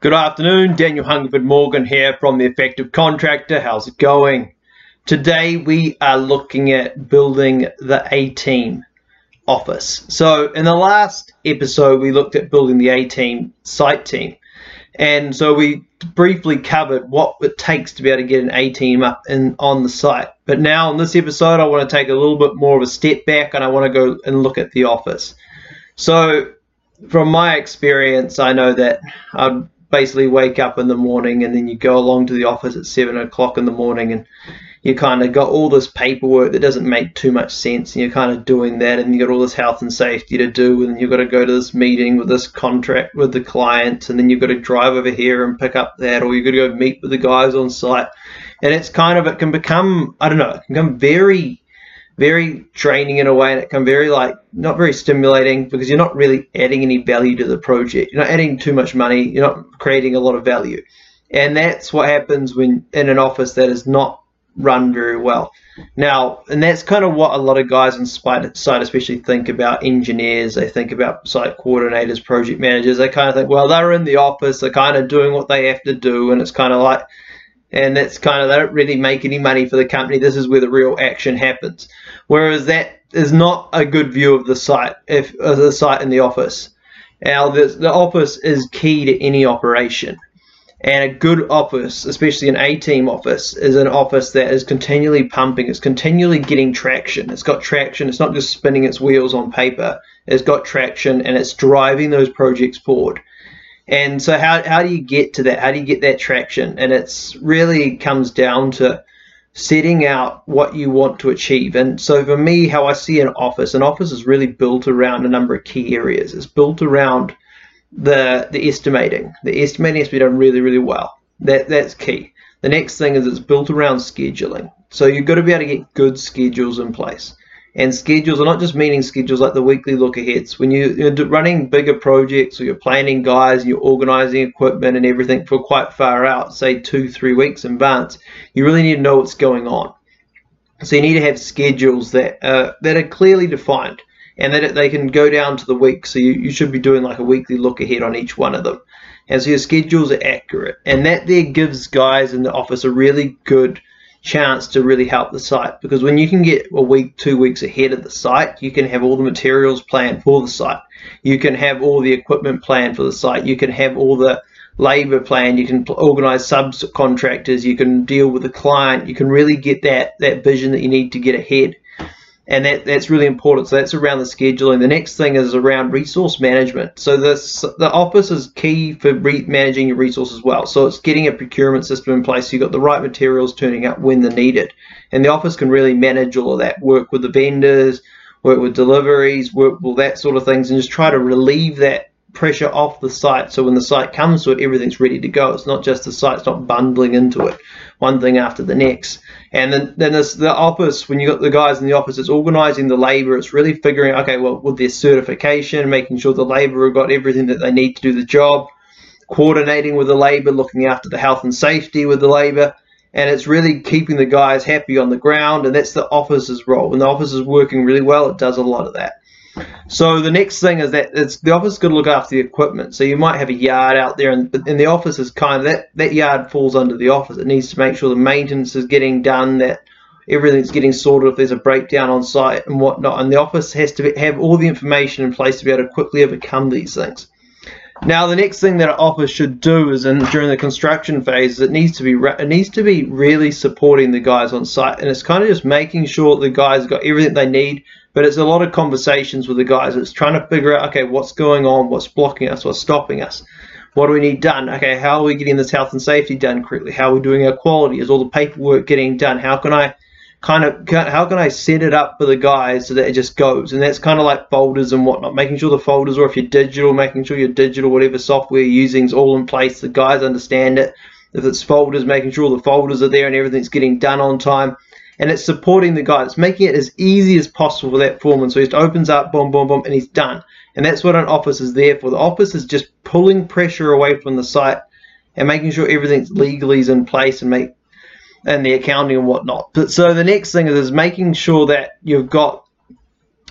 Good afternoon, Daniel Hungerford Morgan here from The Effective Contractor. How's it going? Today we are looking at building the A team office. So, in the last episode, we looked at building the A team site team. And so we briefly covered what it takes to be able to get an A team up in, on the site. But now in this episode, I want to take a little bit more of a step back and I want to go and look at the office. So, from my experience, I know that I'd basically wake up in the morning and then you go along to the office at seven o'clock in the morning and you kind of got all this paperwork that doesn't make too much sense and you're kind of doing that and you got all this health and safety to do and you've got to go to this meeting with this contract with the client and then you've got to drive over here and pick up that or you've got to go meet with the guys on site. And it's kind of it can become i don't know it can become very very draining in a way and it can very like not very stimulating because you're not really adding any value to the project. You're not adding too much money. You're not creating a lot of value. And that's what happens when in an office that is not run very well. Now and that's kind of what a lot of guys on site especially think about. Engineers they think about site coordinators project managers. They kind of think well they're in the office. They're kind of doing what they have to do. And it's kind of like and that's kind of they don't really make any money for the company. This is where the real action happens. Whereas that is not a good view of the site, if of the site in the office. Now the, the office is key to any operation. And a good office, especially an A team office, is an office that is continually pumping, it's continually getting traction. It's got traction, it's not just spinning its wheels on paper, it's got traction and it's driving those projects forward. And so how, how do you get to that? How do you get that traction? And it's really comes down to setting out what you want to achieve. And so for me, how I see an office, an office is really built around a number of key areas. It's built around the the estimating. The estimating has to be done really, really well. That that's key. The next thing is it's built around scheduling. So you've got to be able to get good schedules in place. And schedules are not just meaning schedules like the weekly look aheads. When you, are running bigger projects or you're planning guys and you're organizing equipment and everything for quite far out, say two, three weeks in advance, you really need to know what's going on. So you need to have schedules that uh, that are clearly defined and that they can go down to the week. So you, you should be doing like a weekly look ahead on each one of them. And so your schedules are accurate. And that there gives guys in the office a really good chance to really help the site because when you can get a week, two weeks ahead of the site, you can have all the materials planned for the site. You can have all the equipment planned for the site. You can have all the labor planned. You can organize subcontractors. You can deal with the client. You can really get that, that vision that you need to get ahead and that, that's really important. So that's around the scheduling. The next thing is around resource management. So this the office is key for managing your resources well. So it's getting a procurement system in place. So you've got the right materials turning up when they're needed, and the office can really manage all of that. Work with the vendors, work with deliveries, work with that sort of things, and just try to relieve that pressure off the site so when the site comes to it everything's ready to go. It's not just the site's not bundling into it one thing after the next. And then then there's the office when you've got the guys in the office it's organizing the labor. It's really figuring okay well with their certification making sure the labor have got everything that they need to do the job coordinating with the labor looking after the health and safety with the labor. And it's really keeping the guys happy on the ground and that's the office's role. When the office is working really well. It does a lot of that so the next thing is that it's the office got to look after the equipment. So you might have a yard out there, and, and the office is kind of that that yard falls under the office. It needs to make sure the maintenance is getting done, that everything's getting sorted if there's a breakdown on site and whatnot. And the office has to have all the information in place to be able to quickly overcome these things. Now, the next thing that an office should do is, in during the construction phase, it needs to be it needs to be really supporting the guys on site, and it's kind of just making sure the guys got everything they need but it's a lot of conversations with the guys. It's trying to figure out, okay, what's going on, what's blocking us, what's stopping us, what do we need done? Okay, how are we getting this health and safety done correctly? How are we doing our quality? Is all the paperwork getting done? How can I kind of how can I set it up for the guys so that it just goes? And that's kind of like folders and whatnot, making sure the folders, or if you're digital, making sure your digital, whatever software you're using, is all in place. The guys understand it. If it's folders, making sure the folders are there and everything's getting done on time and it's supporting the guy. It's making it as easy as possible for that foreman. So he just opens up, boom, boom, boom, and he's done. And that's what an office is there for. The office is just pulling pressure away from the site and making sure everything's legally is in place and make and the accounting and whatnot. But so the next thing is, is making sure that you've got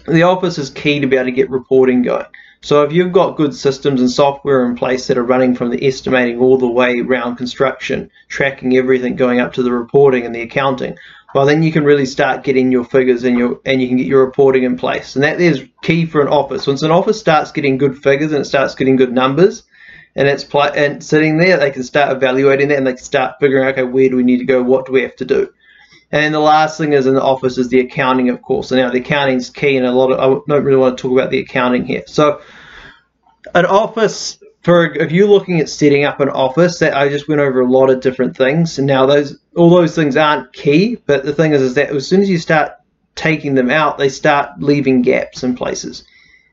the office is key to be able to get reporting going. So if you've got good systems and software in place that are running from the estimating all the way around construction, tracking everything going up to the reporting and the accounting, well then you can really start getting your figures and your and you can get your reporting in place. And that is key for an office. Once an office starts getting good figures and it starts getting good numbers, and it's pl- and sitting there, they can start evaluating that and they can start figuring, okay, where do we need to go? What do we have to do? And the last thing is in the office is the accounting, of course. And now the accounting is key, and a lot of I don't really want to talk about the accounting here. So, an office for if you're looking at setting up an office, that I just went over a lot of different things. And now those all those things aren't key, but the thing is, is that as soon as you start taking them out, they start leaving gaps in places.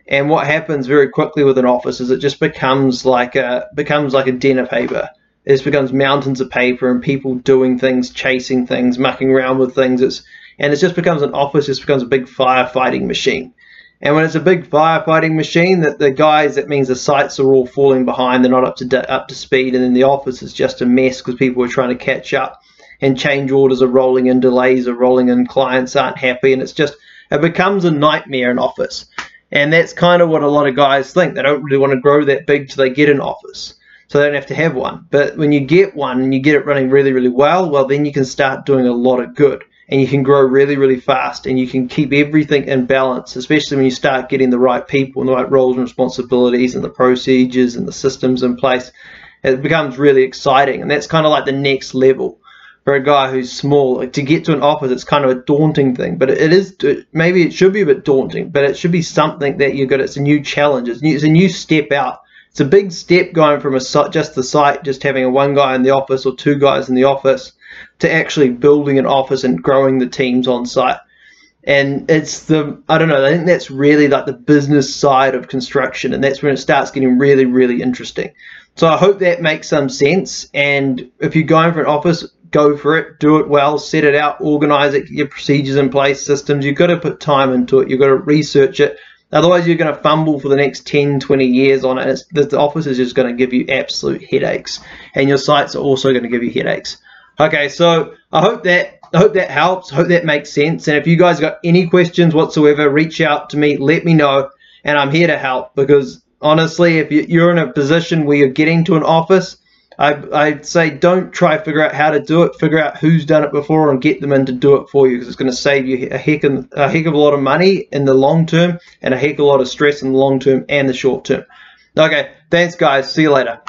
And what happens very quickly with an office is it just becomes like a becomes like a den of paper it just becomes mountains of paper and people doing things, chasing things, mucking around with things. It's and it just becomes an office, just becomes a big firefighting machine. And when it's a big firefighting machine, that the guys, that means the sites are all falling behind, they're not up to up to speed, and then the office is just a mess because people are trying to catch up, and change orders are rolling in, delays are rolling in, clients aren't happy, and it's just it becomes a nightmare in office. And that's kind of what a lot of guys think. They don't really want to grow that big till they get an office so they don't have to have one. But when you get one and you get it running really, really well, well, then you can start doing a lot of good and you can grow really, really fast and you can keep everything in balance, especially when you start getting the right people and the right roles and responsibilities and the procedures and the systems in place. It becomes really exciting, and that's kind of like the next level for a guy who's small. Like to get to an office, it's kind of a daunting thing, but it is maybe it should be a bit daunting, but it should be something that you're good. It's a new challenge. It's, new, it's a new step out it's a big step going from a just the site, just having a one guy in the office or two guys in the office, to actually building an office and growing the teams on site. And it's the I don't know. I think that's really like the business side of construction, and that's when it starts getting really, really interesting. So I hope that makes some sense. And if you're going for an office, go for it, do it well, set it out, organize it, get your procedures in place, systems. You've got to put time into it. You've got to research it, Otherwise, you're going to fumble for the next 10, 20 years on it. the office is just going to give you absolute headaches, and your sites are also going to give you headaches. Okay, so I hope that I hope that helps. I hope that makes sense. And if you guys got any questions whatsoever, reach out to me. Let me know, and I'm here to help. Because honestly, if you're in a position where you're getting to an office I, I'd say don't try to figure out how to do it. Figure out who's done it before and get them in to do it for you because it's going to save you a heck, of, a heck of a lot of money in the long term and a heck of a lot of stress in the long term and the short term. Okay, thanks guys. See you later.